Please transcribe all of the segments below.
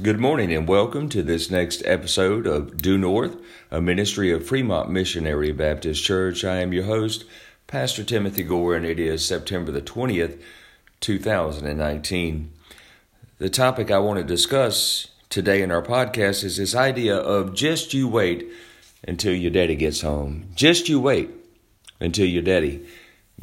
Good morning and welcome to this next episode of Due North, a ministry of Fremont Missionary Baptist Church. I am your host, Pastor Timothy Gore, and it is September the 20th, 2019. The topic I want to discuss today in our podcast is this idea of just you wait until your daddy gets home. Just you wait until your daddy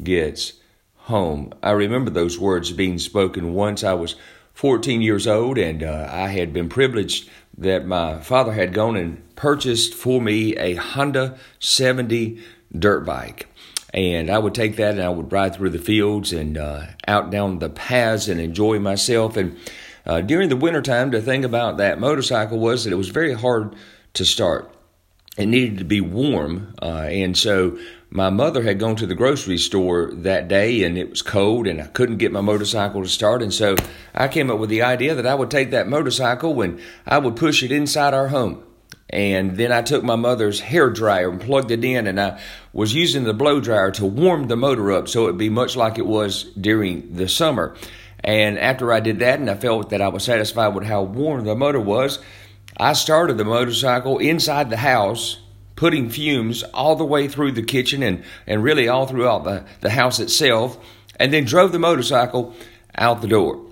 gets home. I remember those words being spoken once. I was 14 years old, and uh, I had been privileged that my father had gone and purchased for me a Honda 70 dirt bike. And I would take that and I would ride through the fields and uh, out down the paths and enjoy myself. And uh, during the wintertime, the thing about that motorcycle was that it was very hard to start. It needed to be warm. Uh, and so my mother had gone to the grocery store that day and it was cold and I couldn't get my motorcycle to start. And so I came up with the idea that I would take that motorcycle and I would push it inside our home. And then I took my mother's hair dryer and plugged it in and I was using the blow dryer to warm the motor up so it'd be much like it was during the summer. And after I did that and I felt that I was satisfied with how warm the motor was, I started the motorcycle inside the house putting fumes all the way through the kitchen and, and really all throughout the, the house itself, and then drove the motorcycle out the door.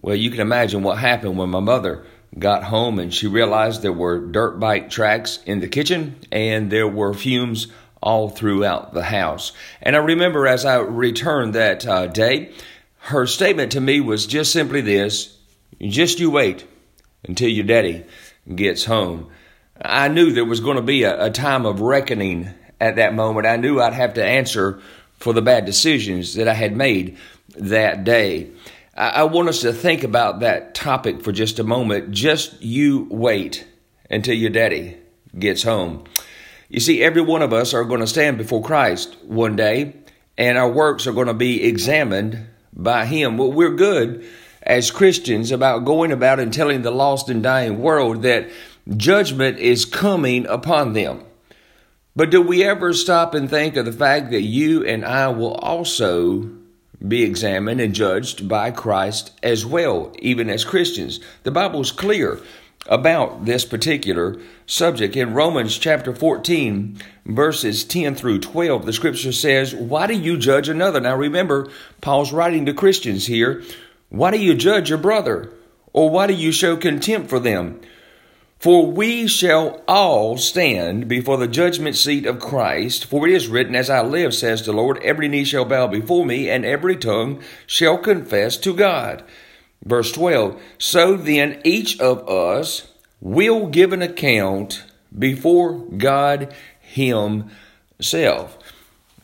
Well, you can imagine what happened when my mother got home and she realized there were dirt bike tracks in the kitchen and there were fumes all throughout the house. And I remember as I returned that uh, day, her statement to me was just simply this just you wait until your daddy gets home. I knew there was going to be a, a time of reckoning at that moment. I knew I'd have to answer for the bad decisions that I had made that day. I, I want us to think about that topic for just a moment. Just you wait until your daddy gets home. You see, every one of us are going to stand before Christ one day, and our works are going to be examined by Him. Well, we're good as Christians about going about and telling the lost and dying world that judgment is coming upon them. But do we ever stop and think of the fact that you and I will also be examined and judged by Christ as well, even as Christians? The Bible is clear about this particular subject. In Romans chapter 14, verses 10 through 12, the scripture says, Why do you judge another? Now remember, Paul's writing to Christians here. Why do you judge your brother? Or why do you show contempt for them? For we shall all stand before the judgment seat of Christ. For it is written, As I live, says the Lord, every knee shall bow before me, and every tongue shall confess to God. Verse 12 So then each of us will give an account before God Himself.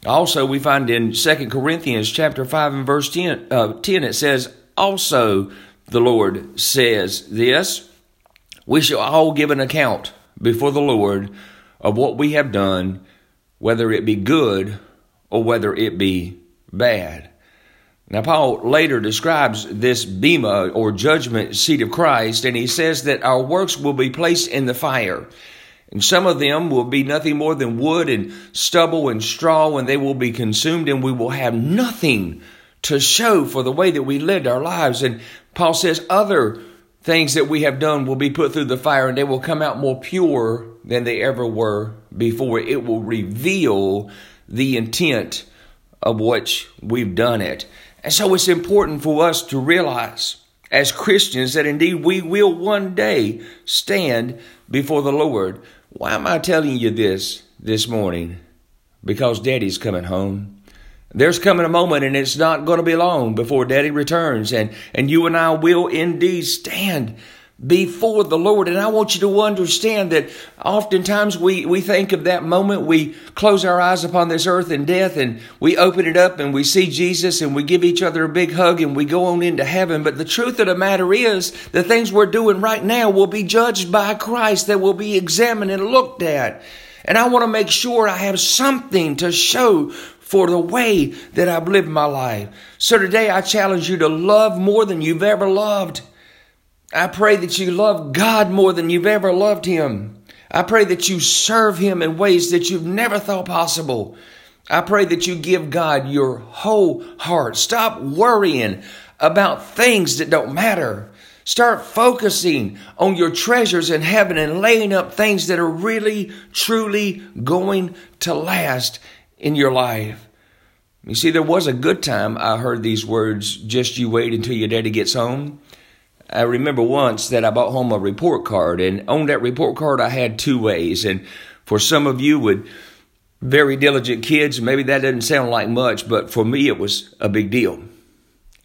Also, we find in 2 Corinthians chapter 5 and verse 10, uh, 10 it says, Also the Lord says this. We shall all give an account before the Lord of what we have done, whether it be good or whether it be bad. Now, Paul later describes this bema or judgment seat of Christ, and he says that our works will be placed in the fire. And some of them will be nothing more than wood and stubble and straw, and they will be consumed, and we will have nothing to show for the way that we lived our lives. And Paul says other things that we have done will be put through the fire and they will come out more pure than they ever were before. It will reveal the intent of which we've done it. And so it's important for us to realize as Christians that indeed we will one day stand before the Lord. Why am I telling you this this morning? Because daddy's coming home. There's coming a moment, and it's not going to be long before Daddy returns, and, and you and I will indeed stand before the Lord. And I want you to understand that oftentimes we, we think of that moment, we close our eyes upon this earth and death, and we open it up and we see Jesus and we give each other a big hug and we go on into heaven. But the truth of the matter is, the things we're doing right now will be judged by Christ, that will be examined and looked at. And I want to make sure I have something to show for the way that I've lived my life. So today I challenge you to love more than you've ever loved. I pray that you love God more than you've ever loved Him. I pray that you serve Him in ways that you've never thought possible. I pray that you give God your whole heart. Stop worrying about things that don't matter. Start focusing on your treasures in heaven and laying up things that are really, truly going to last in your life. You see, there was a good time I heard these words, just you wait until your daddy gets home. I remember once that I bought home a report card, and on that report card, I had two ways. And for some of you with very diligent kids, maybe that doesn't sound like much, but for me, it was a big deal.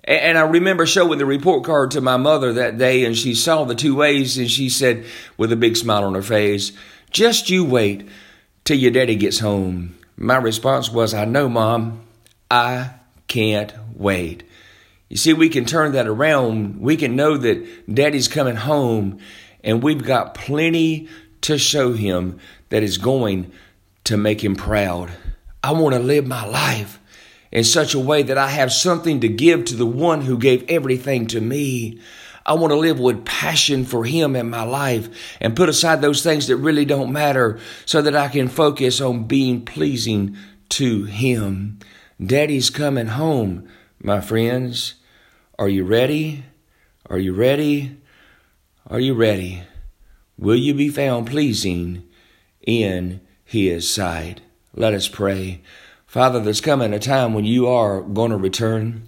And I remember showing the report card to my mother that day, and she saw the two ways, and she said, with a big smile on her face, Just you wait till your daddy gets home. My response was, I know, Mom. I can't wait. You see, we can turn that around. We can know that daddy's coming home, and we've got plenty to show him that is going to make him proud. I want to live my life in such a way that I have something to give to the one who gave everything to me. I want to live with passion for Him in my life and put aside those things that really don't matter so that I can focus on being pleasing to Him. Daddy's coming home, my friends. Are you ready? Are you ready? Are you ready? Will you be found pleasing in His sight? Let us pray. Father, there's coming a time when you are going to return.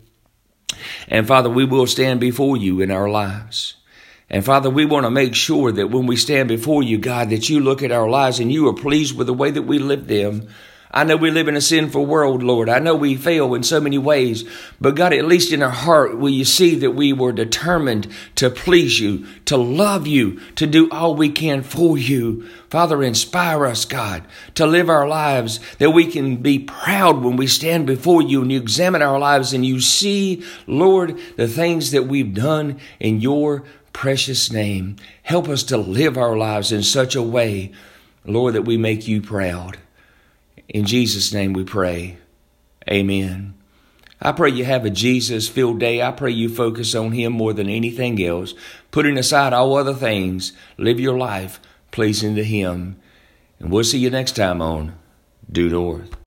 And Father, we will stand before you in our lives. And Father, we want to make sure that when we stand before you, God, that you look at our lives and you are pleased with the way that we live them. I know we live in a sinful world, Lord. I know we fail in so many ways, but God, at least in our heart, will you see that we were determined to please you, to love you, to do all we can for you. Father, inspire us, God, to live our lives that we can be proud when we stand before you and you examine our lives and you see, Lord, the things that we've done in your precious name. Help us to live our lives in such a way, Lord, that we make you proud. In Jesus' name we pray. Amen. I pray you have a Jesus filled day. I pray you focus on Him more than anything else. Putting aside all other things, live your life pleasing to Him. And we'll see you next time on Due North.